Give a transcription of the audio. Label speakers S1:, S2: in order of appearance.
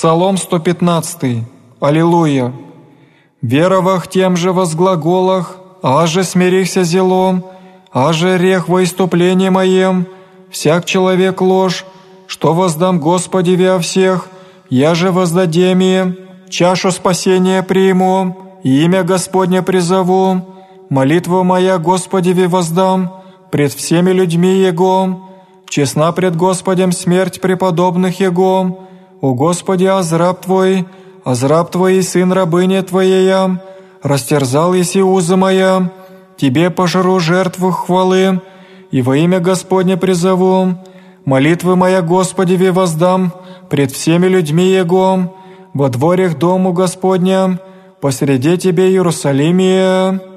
S1: Псалом 115. Аллилуйя. Веровах тем же возглаголах, аже смирихся зелом, аже рех во иступление моем, всяк человек ложь, что воздам Господи вя всех, я же воздадемие, чашу спасения приму, имя Господне призову, молитву моя Господи воздам, пред всеми людьми Его, честна пред Господем смерть преподобных Его, «О Господи, азраб Твой, азраб Твой, сын рабыни Твоей, растерзал еси узы моя, Тебе пожру жертву хвалы, и во имя Господне призову, молитвы моя Господи воздам пред всеми людьми Его, во дворях дому Господня, посреди Тебе Иерусалиме».